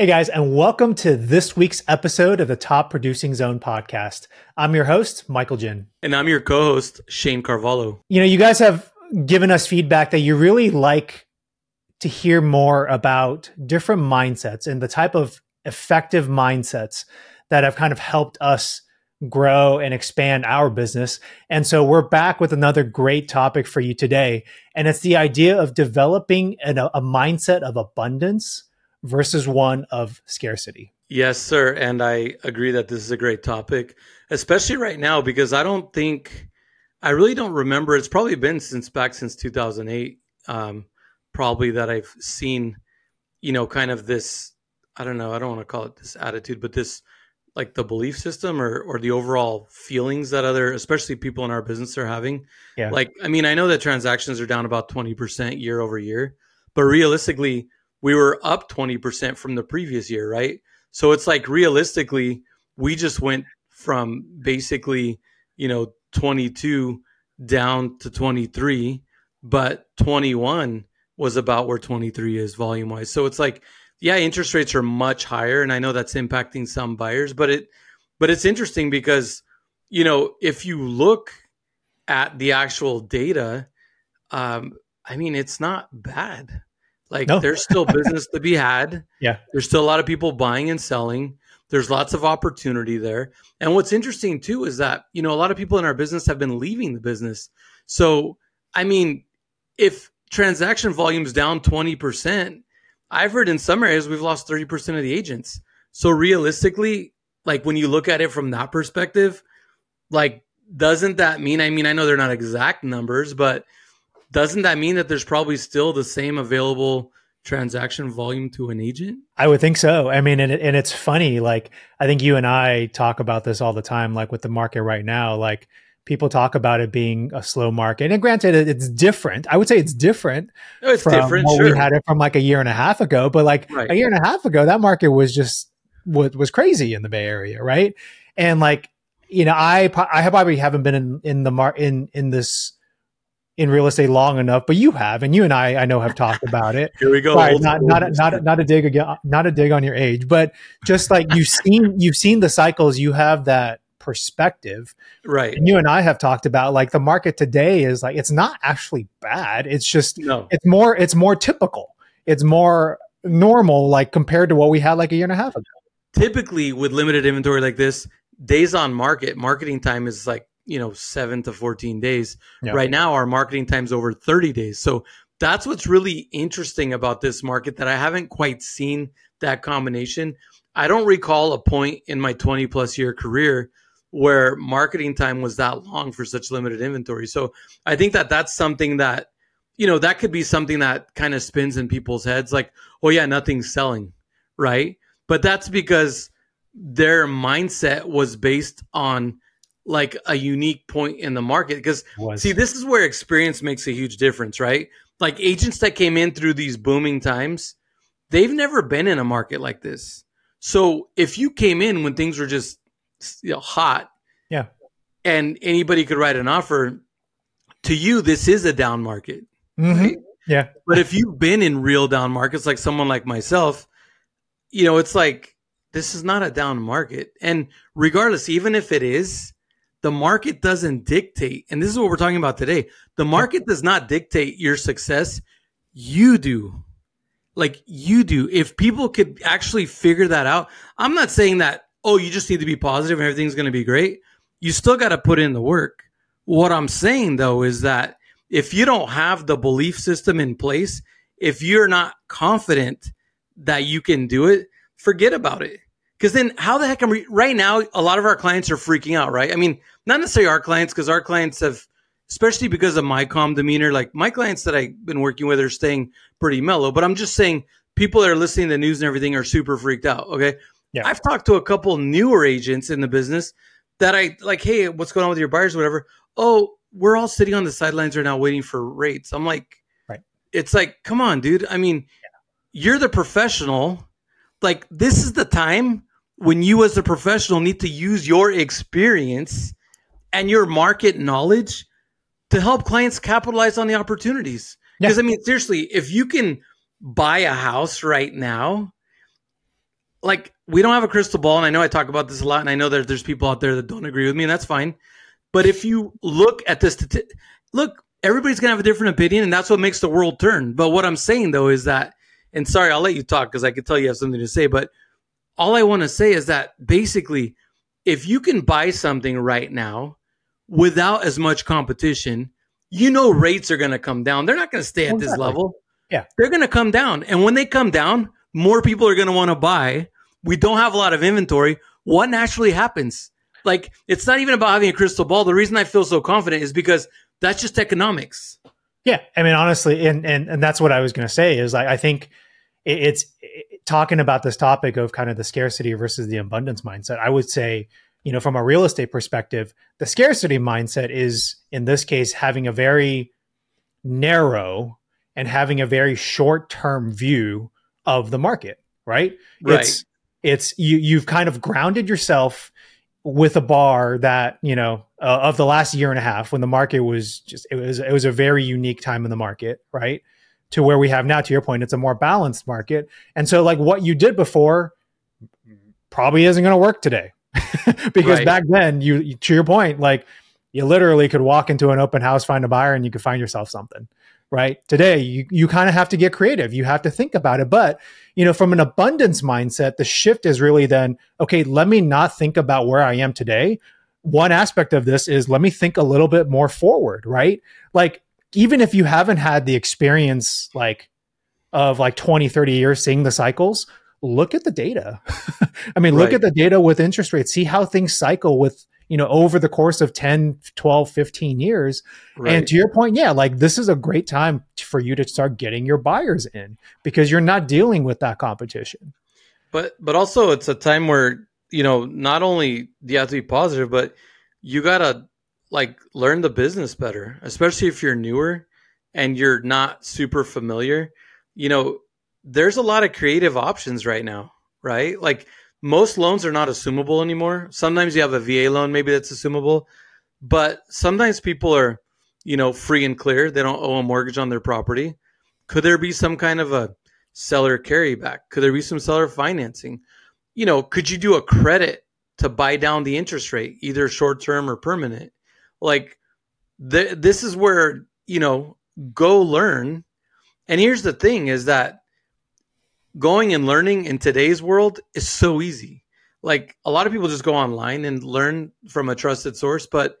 Hey guys, and welcome to this week's episode of the Top Producing Zone podcast. I'm your host, Michael Jin. And I'm your co host, Shanne Carvalho. You know, you guys have given us feedback that you really like to hear more about different mindsets and the type of effective mindsets that have kind of helped us grow and expand our business. And so we're back with another great topic for you today. And it's the idea of developing an, a mindset of abundance versus one of scarcity. Yes, sir. And I agree that this is a great topic, especially right now, because I don't think, I really don't remember. It's probably been since back since 2008, um, probably that I've seen, you know, kind of this, I don't know, I don't want to call it this attitude, but this, like the belief system or, or the overall feelings that other, especially people in our business are having. Yeah. Like, I mean, I know that transactions are down about 20% year over year, but realistically, we were up 20% from the previous year, right? So it's like realistically, we just went from basically, you know, 22 down to 23, but 21 was about where 23 is volume wise. So it's like, yeah, interest rates are much higher, and I know that's impacting some buyers, but it, but it's interesting because, you know, if you look at the actual data, um, I mean, it's not bad. Like no. there's still business to be had. Yeah. There's still a lot of people buying and selling. There's lots of opportunity there. And what's interesting too is that, you know, a lot of people in our business have been leaving the business. So, I mean, if transaction volume's down 20%, I've heard in some areas we've lost 30% of the agents. So realistically, like when you look at it from that perspective, like doesn't that mean I mean I know they're not exact numbers, but doesn't that mean that there's probably still the same available transaction volume to an agent? I would think so. I mean, and, and it's funny. Like, I think you and I talk about this all the time, like with the market right now. Like, people talk about it being a slow market. And granted, it's different. I would say it's different. No, it's from different. What sure. we had it from like a year and a half ago. But like right. a year and a half ago, that market was just what was crazy in the Bay Area, right? And like, you know, I I probably haven't been in in the mar in in this in real estate long enough, but you have, and you and I, I know, have talked about it. Here we go. Sorry, not not a, not a, not a dig again, not a dig on your age, but just like you've seen you've seen the cycles, you have that perspective, right? And you and I have talked about like the market today is like it's not actually bad. It's just no. it's more it's more typical. It's more normal, like compared to what we had like a year and a half ago. Typically, with limited inventory like this, days on market, marketing time is like you know, seven to 14 days. Yeah. Right now, our marketing time's over 30 days. So that's what's really interesting about this market that I haven't quite seen that combination. I don't recall a point in my 20 plus year career where marketing time was that long for such limited inventory. So I think that that's something that, you know, that could be something that kind of spins in people's heads like, oh, yeah, nothing's selling. Right. But that's because their mindset was based on like a unique point in the market because see this is where experience makes a huge difference right? Like agents that came in through these booming times they've never been in a market like this. So if you came in when things were just you know, hot yeah. and anybody could write an offer to you this is a down market mm-hmm. right? yeah. But if you've been in real down markets like someone like myself you know it's like this is not a down market. And regardless even if it is the market doesn't dictate, and this is what we're talking about today. The market does not dictate your success. You do. Like you do. If people could actually figure that out, I'm not saying that, oh, you just need to be positive and everything's going to be great. You still got to put in the work. What I'm saying though is that if you don't have the belief system in place, if you're not confident that you can do it, forget about it. Because then, how the heck am we? Right now, a lot of our clients are freaking out, right? I mean, not necessarily our clients, because our clients have, especially because of my calm demeanor, like my clients that I've been working with are staying pretty mellow. But I'm just saying, people that are listening to the news and everything are super freaked out. Okay. Yeah. I've talked to a couple newer agents in the business that I like, hey, what's going on with your buyers, whatever. Oh, we're all sitting on the sidelines right now waiting for rates. I'm like, right. It's like, come on, dude. I mean, yeah. you're the professional. Like, this is the time when you as a professional need to use your experience and your market knowledge to help clients capitalize on the opportunities. Because yeah. I mean, seriously, if you can buy a house right now like we don't have a crystal ball, and I know I talk about this a lot, and I know that there's people out there that don't agree with me, and that's fine. But if you look at this, look, everybody's gonna have a different opinion, and that's what makes the world turn. But what I'm saying though is that, and sorry, I'll let you talk because I can tell you have something to say, but all I want to say is that basically, if you can buy something right now without as much competition, you know rates are going to come down. They're not going to stay at exactly. this level. Yeah. They're going to come down. And when they come down, more people are going to want to buy. We don't have a lot of inventory. What naturally happens? Like, it's not even about having a crystal ball. The reason I feel so confident is because that's just economics. Yeah. I mean, honestly, and, and, and that's what I was going to say is like, I think it's it, talking about this topic of kind of the scarcity versus the abundance mindset. I would say, you know, from a real estate perspective, the scarcity mindset is in this case having a very narrow and having a very short-term view of the market, right? Right. It's it's you you've kind of grounded yourself with a bar that, you know, uh, of the last year and a half when the market was just it was it was a very unique time in the market, right? To where we have now to your point, it's a more balanced market. And so like what you did before probably isn't going to work today. Because right. back then you to your point like you literally could walk into an open house find a buyer and you could find yourself something right? Today you, you kind of have to get creative. You have to think about it. But you know from an abundance mindset the shift is really then okay let me not think about where i am today. One aspect of this is let me think a little bit more forward right? Like even if you haven't had the experience like of like 20 30 years seeing the cycles look at the data. I mean, right. look at the data with interest rates, see how things cycle with, you know, over the course of 10, 12, 15 years. Right. And to your point, yeah, like this is a great time for you to start getting your buyers in because you're not dealing with that competition. But but also it's a time where, you know, not only do you have to be positive, but you got to like learn the business better, especially if you're newer and you're not super familiar. You know, there's a lot of creative options right now, right? Like most loans are not assumable anymore. Sometimes you have a VA loan, maybe that's assumable, but sometimes people are, you know, free and clear. They don't owe a mortgage on their property. Could there be some kind of a seller carryback? Could there be some seller financing? You know, could you do a credit to buy down the interest rate, either short term or permanent? Like, th- this is where, you know, go learn. And here's the thing is that going and learning in today's world is so easy. Like a lot of people just go online and learn from a trusted source, but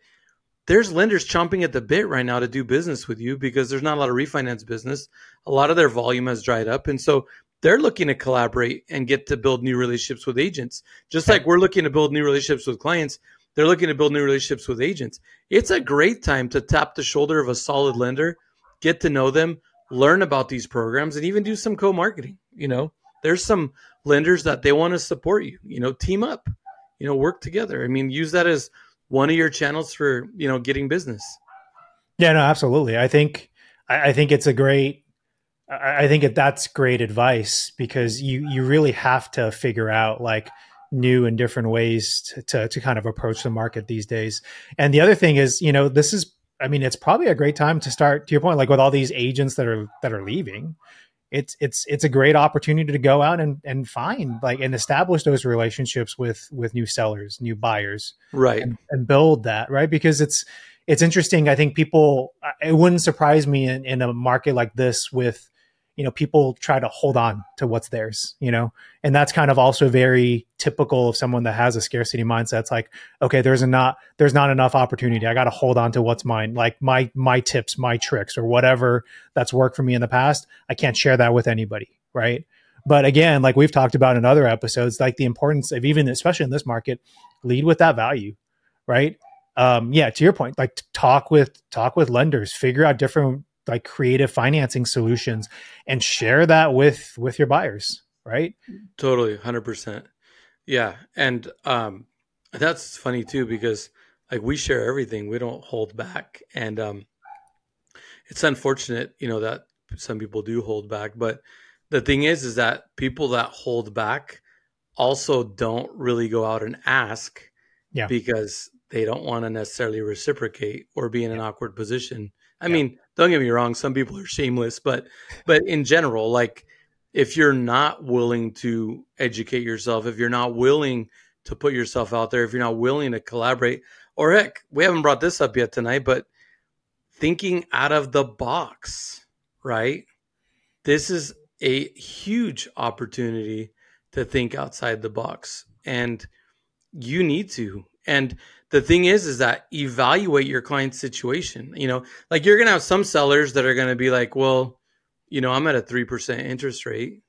there's lenders chomping at the bit right now to do business with you because there's not a lot of refinance business. A lot of their volume has dried up. And so they're looking to collaborate and get to build new relationships with agents. Just like we're looking to build new relationships with clients, they're looking to build new relationships with agents. It's a great time to tap the shoulder of a solid lender, get to know them, learn about these programs and even do some co-marketing you know? There's some lenders that they want to support you you know team up you know work together. I mean use that as one of your channels for you know getting business. Yeah no absolutely. I think i, think it's a great i, think that's great advice because you you really have to figure out like new and different ways to, to, to kind of approach the market these days and the other thing is you know this is I mean, it's probably a great time to start. To your point, like with all these agents that are that are leaving, it's it's it's a great opportunity to go out and and find like and establish those relationships with with new sellers, new buyers, right, and, and build that right because it's it's interesting. I think people. It wouldn't surprise me in, in a market like this with you know people try to hold on to what's theirs you know? And that's kind of also very typical of someone that has a scarcity mindset. It's like okay there's not there's not enough opportunity. I got to hold on to what's mine like my my tips my tricks or whatever that's worked for me in the past. I can't share that with anybody right? But again like we've talked about in other episodes like the importance of even especially in this market lead with that value right? Um yeah to your point like talk with talk with lenders figure out different like creative financing solutions and share that with with your buyers right? Totally 100% yeah and um that's funny too because like we share everything we don't hold back and um it's unfortunate you know that some people do hold back but the thing is is that people that hold back also don't really go out and ask yeah. because they don't want to necessarily reciprocate or be in an awkward position. I yeah. mean, don't get me wrong, some people are shameless, but but in general, like if you're not willing to educate yourself, if you're not willing to put yourself out there, if you're not willing to collaborate, or heck, we haven't brought this up yet tonight, but thinking out of the box, right? This is a huge opportunity to think outside the box. And you need to. And the thing is, is that evaluate your client's situation. You know, like you're to have some sellers that are to be like, well, you know, I'm at a 3% interest rate.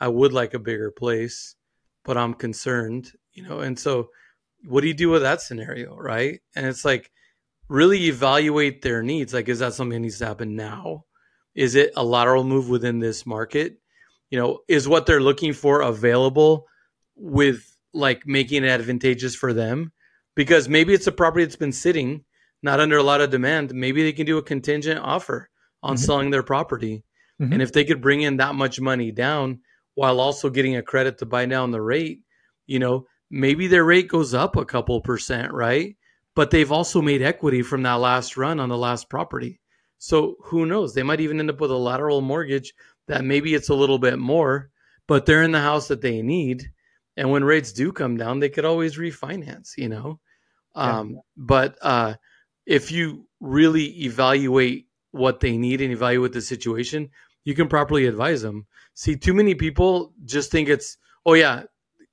I would like a bigger place, but I'm concerned, you know, and so what do you do with that scenario? Right. And it's like, really evaluate their needs. Like, is that something that needs to happen now? Is it a lateral move within this market? You know, is what they're looking for available with like making it advantageous for them? Because maybe it's a property that's been sitting, not under a lot of demand. Maybe they can do a contingent offer on mm-hmm. selling their property. Mm-hmm. And if they could bring in that much money down while also getting a credit to buy down the rate, you know, maybe their rate goes up a couple percent, right? But they've also made equity from that last run on the last property. So who knows? They might even end up with a lateral mortgage that maybe it's a little bit more, but they're in the house that they need. And when rates do come down, they could always refinance, you know? Yeah. Um, but uh, if you really evaluate what they need and evaluate the situation, you can properly advise them. See, too many people just think it's, oh yeah,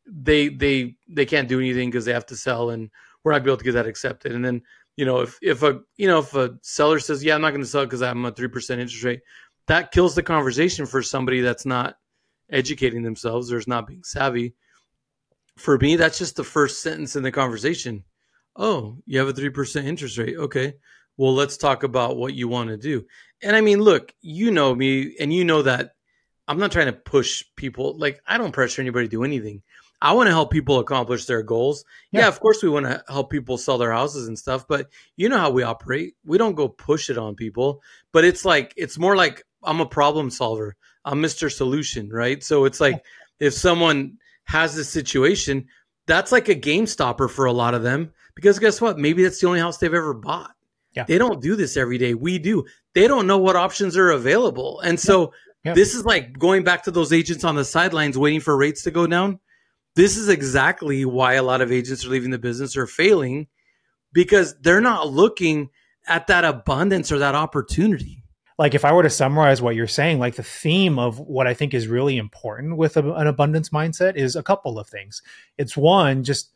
they they they can't do anything because they have to sell, and we're not gonna be able to get that accepted. And then you know if if a you know if a seller says, yeah, I'm not going to sell because I'm a three percent interest rate, that kills the conversation for somebody that's not educating themselves or is not being savvy. For me, that's just the first sentence in the conversation. Oh, you have a three percent interest rate. Okay well, let's talk about what you want to do. And I mean, look, you know me, and you know that I'm not trying to push people. Like, I don't pressure anybody to do anything. I want to help people accomplish their goals. Yeah. yeah, of course, we want to help people sell their houses and stuff, but you know how we operate. We don't go push it on people, but it's like, it's more like I'm a problem solver. I'm Mr. Solution, right? So it's like if someone has this situation, that's like a game stopper for a lot of them because guess what? Maybe that's the only house they've ever bought. Yeah. They don't do this every day. We do. They don't know what options are available. And so yeah. Yeah. this is like going back to those agents on the sidelines waiting for rates to go down. This is exactly why a lot of agents are leaving the business or failing because they're not looking at that abundance or that opportunity. Like if I were to summarize what you're saying, like the theme of what I think is really important with a, an abundance mindset is a couple of things. It's one, just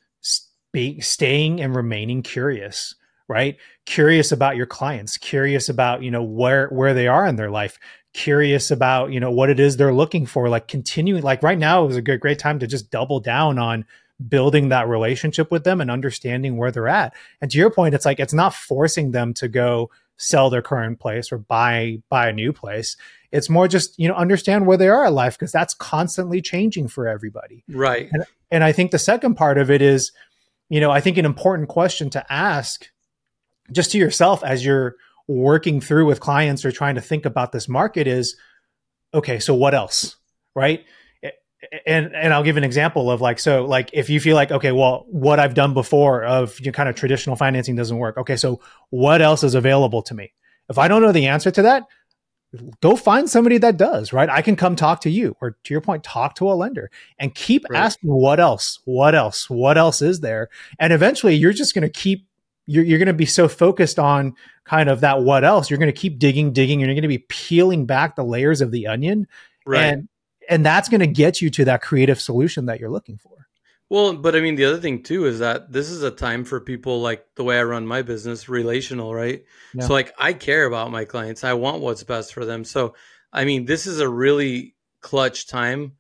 being, staying and remaining curious right? Curious about your clients curious about you know where where they are in their life curious about you know what it is they're looking for like continuing like right now is a good great time to just double down on building that relationship with them and understanding where they're at. And to your point it's like it's not forcing them to go sell their current place or buy buy a new place. It's more just you know understand where they are in life because that's constantly changing for everybody. Right. And, and i think the second part of it is you know i think an important question to ask just to yourself as you're working through with clients or trying to think about this market is okay so what else right? And and I'll give an example of like so like if you feel like okay well what I've done before of you know, kind of traditional financing doesn't work. Okay so what else is available to me? If I don't know the answer to that go find somebody that does right I can come talk to you or to your point talk to a lender and keep right. asking what else what else what else is there and eventually you're just going to keep you're, you're going to be so focused on kind of that what else you're going to keep digging digging and you're going to be peeling back the layers of the onion right. and and that's going to get you to that creative solution that you're looking for well but i mean the other thing too is that this is a time for people like the way i run my business relational right yeah. so like i care about my clients i want what's best for them so i mean this is a really clutch time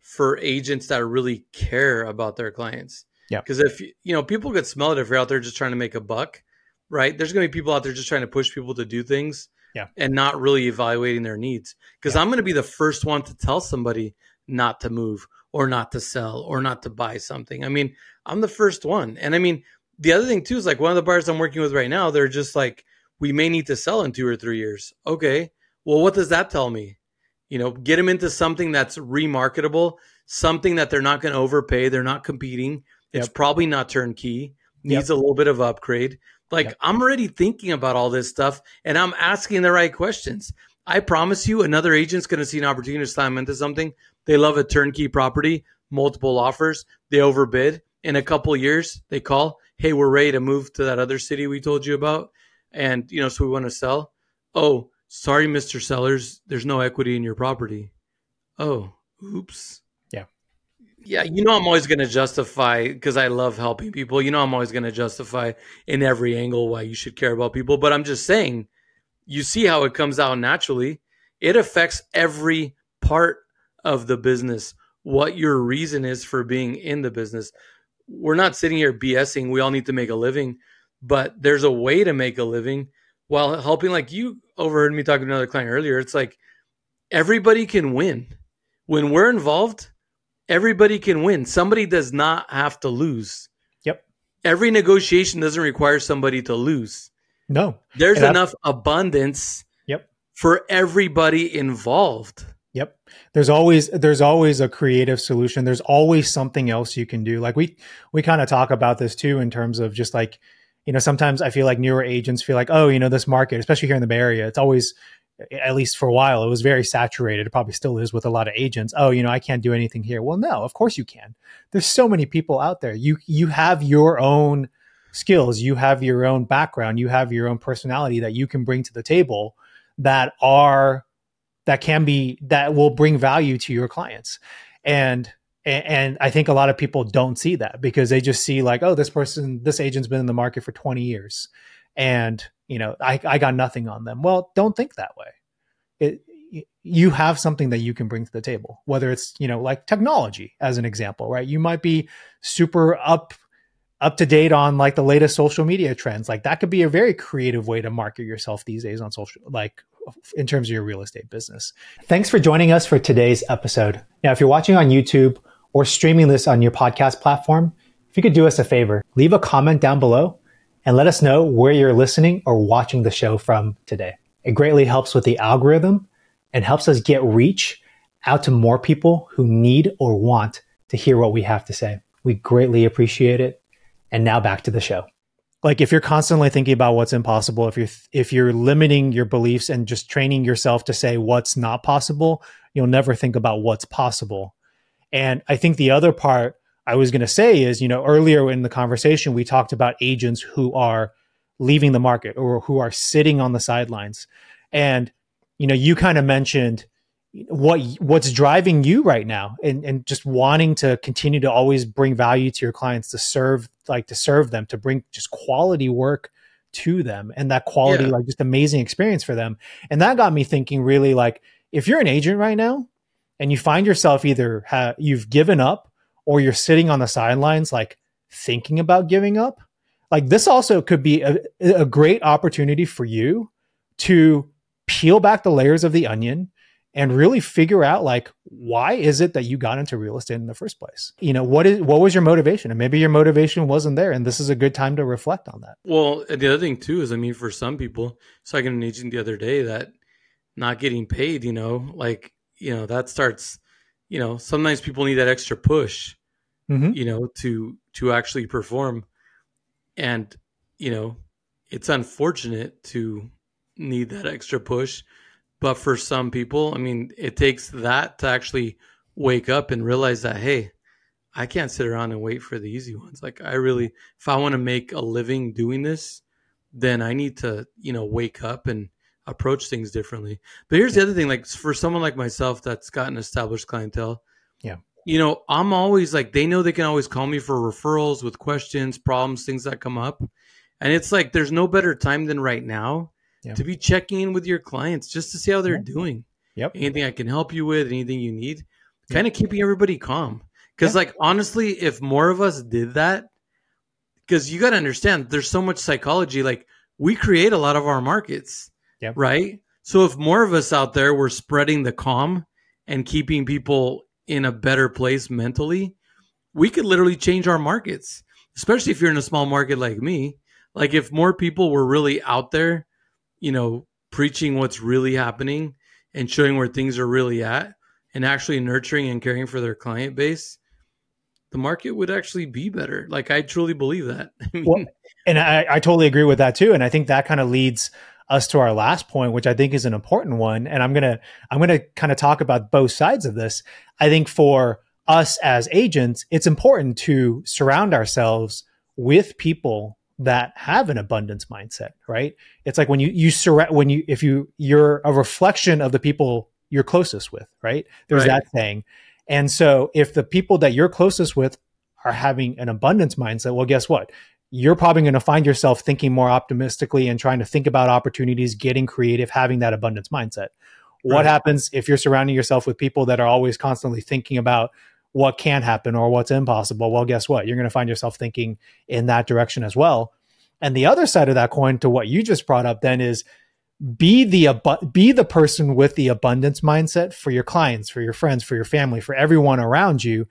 for agents that really care about their clients yeah. Because if you know, people could smell it if you're out there just trying to make a buck, right? There's going to be people out there just trying to push people to do things, yeah, and not really evaluating their needs. Because yeah. I'm going to be the first one to tell somebody not to move or not to sell or not to buy something. I mean, I'm the first one, and I mean, the other thing too is like one of the buyers I'm working with right now. They're just like, we may need to sell in two or three years. Okay, well, what does that tell me? You know, get them into something that's remarketable, something that they're not going to overpay. They're not competing it's yep. probably not turnkey. Needs yep. a little bit of upgrade. Like yep. I'm already thinking about all this stuff and I'm asking the right questions. I promise you, another agent's going to see an opportunity to slam into something. They love a turnkey property, multiple offers. They overbid. In a couple years, they call, "Hey, we're ready to move to that other city we told you about, and you know, so we want to sell." Oh, sorry, Mister Sellers, there's no equity in your property. Oh, oops. Yeah. Yeah, you know I'm always going to justify because I love helping people. You know I'm always going to justify in every angle why you should care about people, but I'm just saying you see how it comes out naturally. It affects every part of the business, what your reason is for being in the business. We're not sitting here BSing. We all need to make a living, but there's a way to make a living while helping. Like you overheard me talking to another client earlier. It's like everybody can win. When we're involved, everybody can win. Somebody does not have to lose. Yep. Every negotiation doesn't require somebody to lose. No. There's enough abundance Yep. for everybody involved. Yep. There's always there's always a creative solution. There's always something else you can do. Like we we kind of talk about this too in terms of just like you know sometimes I feel like newer agents feel like oh you know this market especially here in the Bay Area it's always at least for a while it was very saturated. It probably still is with a lot of agents. Oh you know I can't do anything here. Well no, of course you can. There's so many people out there. You you have your own skills, you have your own background, you have your own personality that you can bring to the table that are that can be that will bring value to your clients. And and I think a lot of people don't see that because they just see like, oh, this person, this agent's been in the market for 20 years. And, you know, I, I got nothing on them. Well, don't think that way. It, you have something that you can bring to the table, whether it's, you know, like technology as an example, right? You might be super up up to date on like the latest social media trends. Like that could be a very creative way to market yourself these days on social, like in terms of your real estate business. Thanks for joining us for today's episode. Now, if you're watching on YouTube or streaming this on your podcast platform, if you could do us a favor, leave a comment down below and let us know where you're listening or watching the show from today. It greatly helps with the algorithm and helps us get reach out to more people who need or want to hear what we have to say. We greatly appreciate it. And now back to the show. Like if you're constantly thinking about what's impossible, if you're if you're limiting your beliefs and just training yourself to say what's not possible, you'll never think about what's possible. And I think the other part I was going to say is, you know, earlier in the conversation we talked about agents who are leaving the market or who are sitting on the sidelines. And you know, you kind of mentioned what what's driving you right now and and just wanting to continue to always bring value to your clients to serve like to serve them to bring just quality work to them and that quality yeah. like just amazing experience for them and that got me thinking really like if you're an agent right now and you find yourself either ha- you've given up or you're sitting on the sidelines like thinking about giving up like this also could be a, a great opportunity for you to peel back the layers of the onion and really figure out like why is it that you got into real estate in the first place? You know what is what was your motivation? And maybe your motivation wasn't there and this is a good time to reflect on that. Well the other thing too is i mean for some people so i got an agent the other day that not getting paid you know like you know that starts you know sometimes people need that extra push mm-hmm. you know to to actually perform. And you know it's unfortunate to need that extra push but for some people, I mean, it takes that to actually wake up and realize that, hey, I can't sit around and wait for the easy ones. Like, I really, if I want to make a living doing this, then I need to, you know, wake up and approach things differently. But here's the other thing like, for someone like myself that's got an established clientele, yeah. You know, I'm always like, they know they can always call me for referrals with questions, problems, things that come up. And it's like, there's no better time than right now yeah. to be checking in with your clients just to see how they're yeah. doing. Yep. Anything I can help you with, anything you need, kind of keeping everybody calm. Because, like, honestly, if more of us did that, because you got to understand, there's so much psychology. Like, we create a lot of our markets, yep. right? So, if more of us out there were spreading the calm and keeping people in a better place mentally, we could literally change our markets, especially if you're in a small market like me. Like, if more people were really out there you know, preaching what's really happening and showing where things are really at and actually nurturing and caring for their client base, the market would actually be better. Like I truly believe that. well, and I, I totally agree with that too. And I think that kind of leads us to our last point, which I think is an important one. And I'm gonna I'm gonna kind of talk about both sides of this. I think for us as agents, it's important to surround ourselves with people that have an abundance mindset, right? It's like when you you surround when you if you you're a reflection of the people you're closest with, right? There's right. that thing. And so if the people that you're closest with are having an abundance mindset, well guess what? You're probably going to find yourself thinking more optimistically and trying to think about opportunities, getting creative, having that abundance mindset. What right. happens if you're surrounding yourself with people that are always constantly thinking about what can happen or what's impossible, well, guess what? You're going to find yourself thinking in that direction as well. And the other side of that coin to what you just brought up then is be the abu- be the person with the abundance mindset for your clients, for your friends, for your family, for everyone around you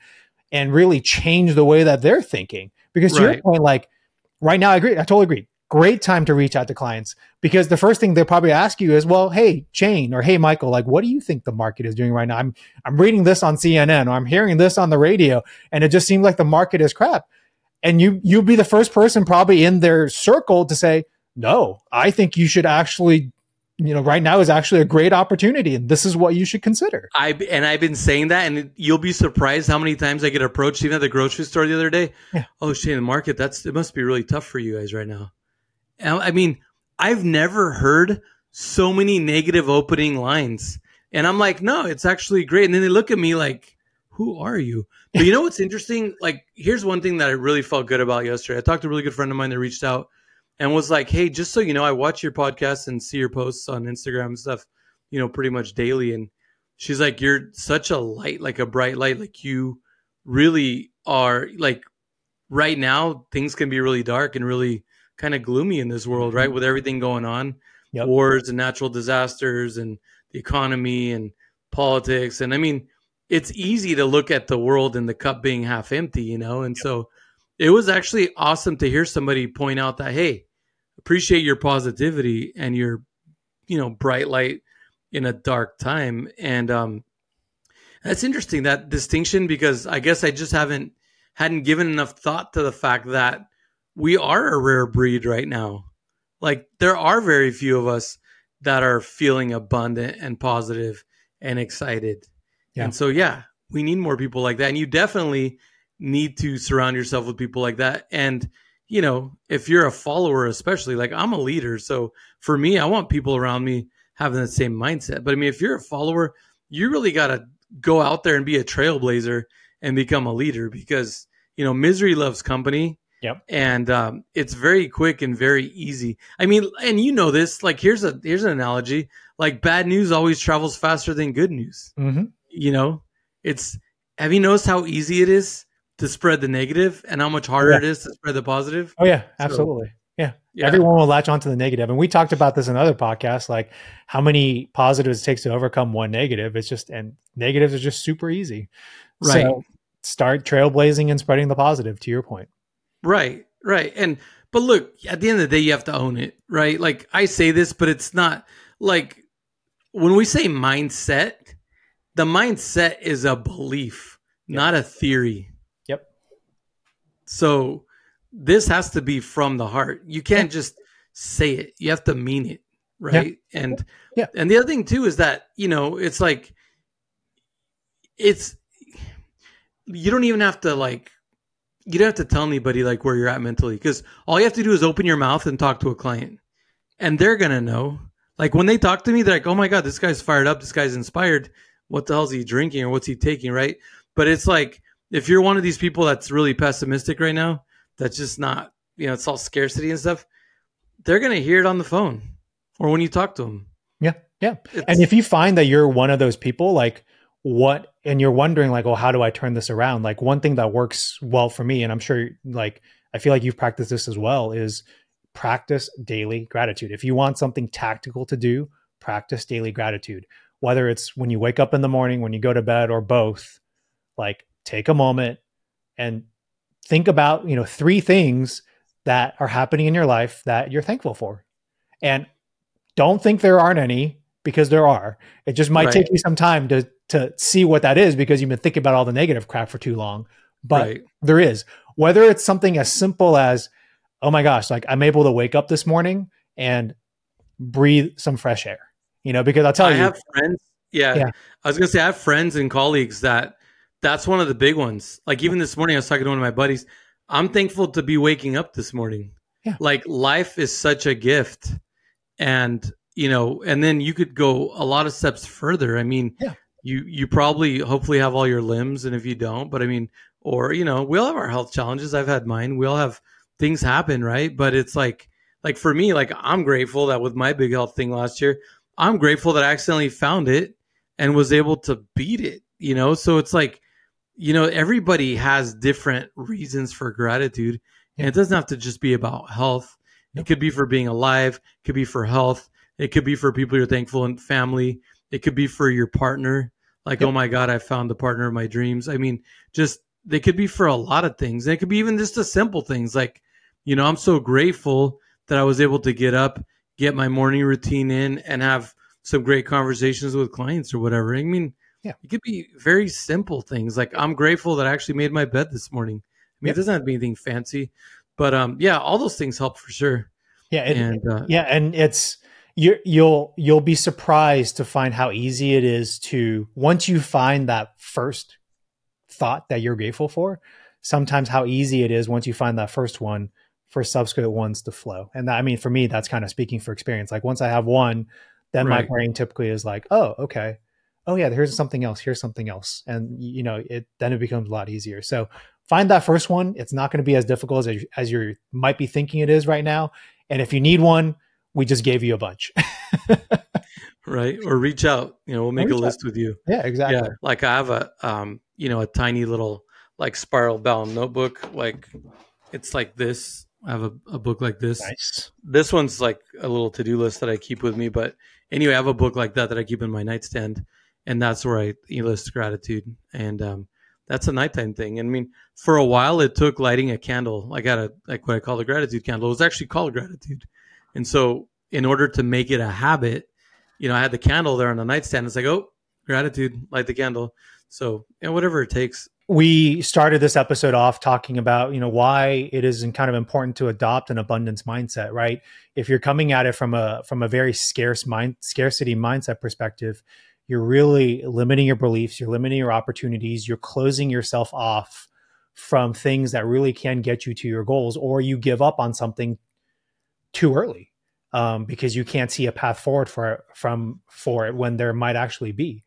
and really change the way that they're thinking. Because to right. your point like right now I agree, I totally agree great time to reach out to clients because the first thing they'll probably ask you is, well, hey, Shanne or hey, Michael, like, what do you think the market is doing right now? I'm, I'm reading this on CNN or I'm hearing this on the radio and it just seems like the market is crap. And you, you'll be the first person probably in their circle to say, no, I think you should actually you know right now is actually a great opportunity and this is what you should consider i and i've been saying that and you'll be surprised how many times i get approached even at the grocery store the other day yeah. oh Shanne the market that's it must be really tough for you guys right now I mean, I've never heard so many negative opening lines. And I'm like, no, it's actually great. And then they look at me like, who are you? But you know what's interesting? Like, here's one thing that I really felt good about yesterday. I talked to a really good friend of mine that reached out and was like, hey, just so you know, I watch your podcast and see your posts on Instagram and stuff, you know, pretty much daily. And she's like, you're such a light, like a bright light. Like, you really are, like, right now, things can be really dark and really kind of gloomy in this world, right? Mm-hmm. With everything going on, yep. wars and natural disasters and the economy and politics. And I mean, it's easy to look at the world and the cup being half empty, you know? And yep. so it was actually awesome to hear somebody point out that, hey, appreciate your positivity and your, you know, bright light in a dark time. And um that's interesting that distinction because I guess I just haven't hadn't given enough thought to the fact that we are a rare breed right now. Like there are very few of us that are feeling abundant and positive and excited. Yeah. And so yeah, we need more people like that. And you definitely need to surround yourself with people like that. And you know, if you're a follower, especially like I'm a leader, so for me, I want people around me having the same mindset. But I mean, if you're a follower, you really got to go out there and be a trailblazer and become a leader because you know misery loves company Yep. And um, it's very quick and very easy. I mean, and you know this. Like, here's a here's an analogy. Like, bad news always travels faster than good news. Mm-hmm. You know, it's. Have you noticed how easy it is to spread the negative, and how much harder yeah. it is to spread the positive? Oh yeah, absolutely. So, yeah. yeah. Everyone will latch onto the negative. And we talked about this in other podcasts, like how many positives it takes to overcome one negative. It's just, and negatives are just super easy. Right. So start trailblazing and spreading the positive to your point. Right, right. And but look, at the end of the day, you have to own it, right? Like I say this, but it's not like when we say mindset, the mindset is a belief, yep. not a theory. Yep. So this has to be from the heart. You can't just say it. You have to mean it, right? Yeah. And yeah. and the other thing too is that, you know, it's like it's you don't even have to like you don't have to tell anybody like where you're at mentally because all you have to do is open your mouth and talk to a client. And they're gonna know. Like when they talk to me they're like oh my god this guy's fired up. This guy's inspired. What the hell's he drinking or what's he taking? Right? But it's like if you're one of these people that's really pessimistic right now that's just not you know it's all scarcity and stuff they're gonna hear it on the phone or when you talk to them yeah yeah. It's, and if you find that you're one of those people like what and you're wondering like well how do i turn this around? Like one thing that works well for me and i'm sure like i feel like you've practiced this as well is practice daily gratitude. If you want something tactical to do practice daily gratitude. Whether it's when you wake up in the morning when you go to bed or both like take a moment and think about you know three things that are happening in your life that you're thankful for. And don't think there aren't any because there are it just might right. take you some time to to see what that is because you've been thinking about all the negative crap for too long. But right. there is whether it's something as simple as, oh my gosh, like I'm able to wake up this morning and breathe some fresh air. You know, because I'll tell I you, have friends. Yeah, Yeah. I was gonna say I have friends and colleagues that that's one of the big ones. Like even this morning, I was talking to one of my buddies. I'm thankful to be waking up this morning. Yeah. Like life is such a gift, and you know, and then you could go a lot of steps further. I mean, Yeah. you you probably hopefully have all your limbs, and if you don't, but I mean, or you know, we all have our health challenges. I've had mine. We all have things happen, right? But it's like like for me, like I'm grateful that with my big health thing last year, I'm grateful that I accidentally found it and was able to beat it, you know? So it's like, you know, everybody has different reasons for gratitude. And it doesn't have to just be about health. It could be for being alive, it could be for health, it could be for people you're thankful and family, it could be for your partner. Like, Yep. oh my God, I found the partner of my dreams. I mean, just they could be for a lot of things. And it could be even just the simple things like, you know, I'm so grateful that I was able to get up, get my morning routine in, and have some great conversations with clients or whatever. I mean, Yeah. it could be very simple things. Like I'm grateful that I actually made my bed this morning. I mean, it doesn't have to be anything fancy, but um, yeah, all those things help for sure. yeah, it, and uh, yeah, and it's you you'll you'll be surprised to find how easy it is to once you find that first thought that you're grateful for. Sometimes how easy it is once you find that first one for subsequent ones to flow. And that, I mean, for me, that's kind of speaking for experience. Like once I have one, then my brain typically is like, oh, okay. Oh yeah, here's something else. Here's something else. And you know, it then it becomes a lot easier. So find that first one. It's not going to be as difficult as, as you might be thinking it is right now. And if you need one, we just gave you a bunch. right, or reach out. You know, we'll make a Reach out. list with you. yeah, exactly. Yeah, like I have a um, you know, a tiny little like spiral bound notebook. Like it's like this. I have a, a book like this. Nice. this one's like a little to-do list that I keep with me. But anyway, I have a book like that that I keep in my nightstand, and that's where I list gratitude, and um, that's a nighttime thing. And I mean, for a while, it took lighting a candle. I got a like what I call a gratitude candle. It was actually called gratitude, and so in order to make it a habit, you know, I had the candle there on the nightstand. It's like, oh, gratitude, light the candle. So, and whatever it takes. we started this episode off talking about you know why it is kind of important to adopt an abundance mindset right if you're coming at it from a from a very scarce mind scarcity mindset perspective you're really limiting your beliefs you're limiting your opportunities you're closing yourself off from things that really can get you to your goals or you give up on something too early um, because you can't see a path forward for from for it when there might actually be.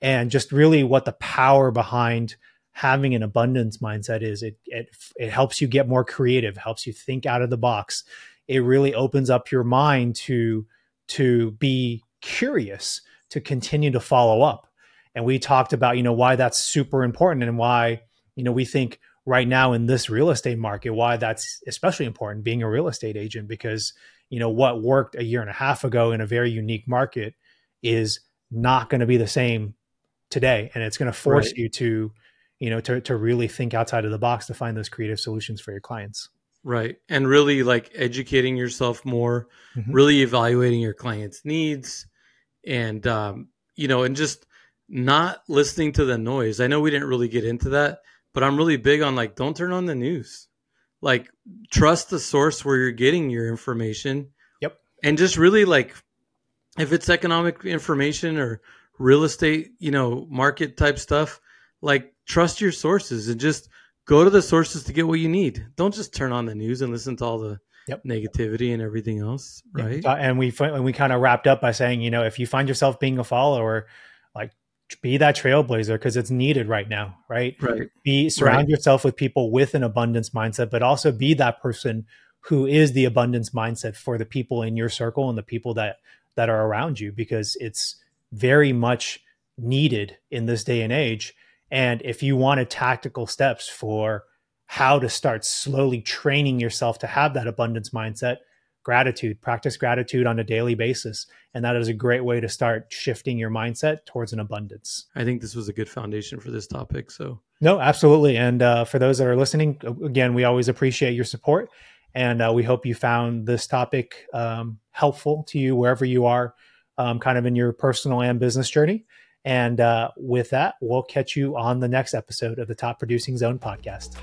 And just really what the power behind having an abundance mindset is it it it helps you get more creative helps you think out of the box. It really opens up your mind to to be curious to continue to follow up. And we talked about you know why that's super important and why you know we think right now in this real estate market why that's especially important being a real estate agent because you know what worked a year and a half ago in a very unique market is not going to be the same today and it's going to force Right. you to you know to, to really think outside of the box to find those creative solutions for your clients Right. And really like educating yourself more, Mhm. really evaluating your client's needs and um, you know, and just not listening to the noise. I know we didn't really get into that, but I'm really big on like don't turn on the news. Like trust the source where you're getting your information. Yep. And just really like if it's economic information or real estate, you know, market type stuff, like trust your sources and just go to the sources to get what you need. Don't just turn on the news and listen to all the Yep. negativity and everything else, right? uh, and we and we kind of wrapped up by saying you know if you find yourself being a follower be that trailblazer because it's needed right now right? Right. be surround yourself with people with an abundance mindset but also be that person who is the abundance mindset for the people in your circle and the people that that are around you because it's very much needed in this day and age. And if you wanted tactical steps for how to start slowly training yourself to have that abundance mindset gratitude practice gratitude on a daily basis and that is a great way to start shifting your mindset towards an abundance I think this was a good foundation for this topic. So no, absolutely. And uh, for those that are listening, again, we always appreciate your support. And uh, we hope you found this topic um, helpful to you wherever you are, um, kind of in your personal and business journey. And uh, with that, we'll catch you on the next episode of the Top Producing Zone podcast.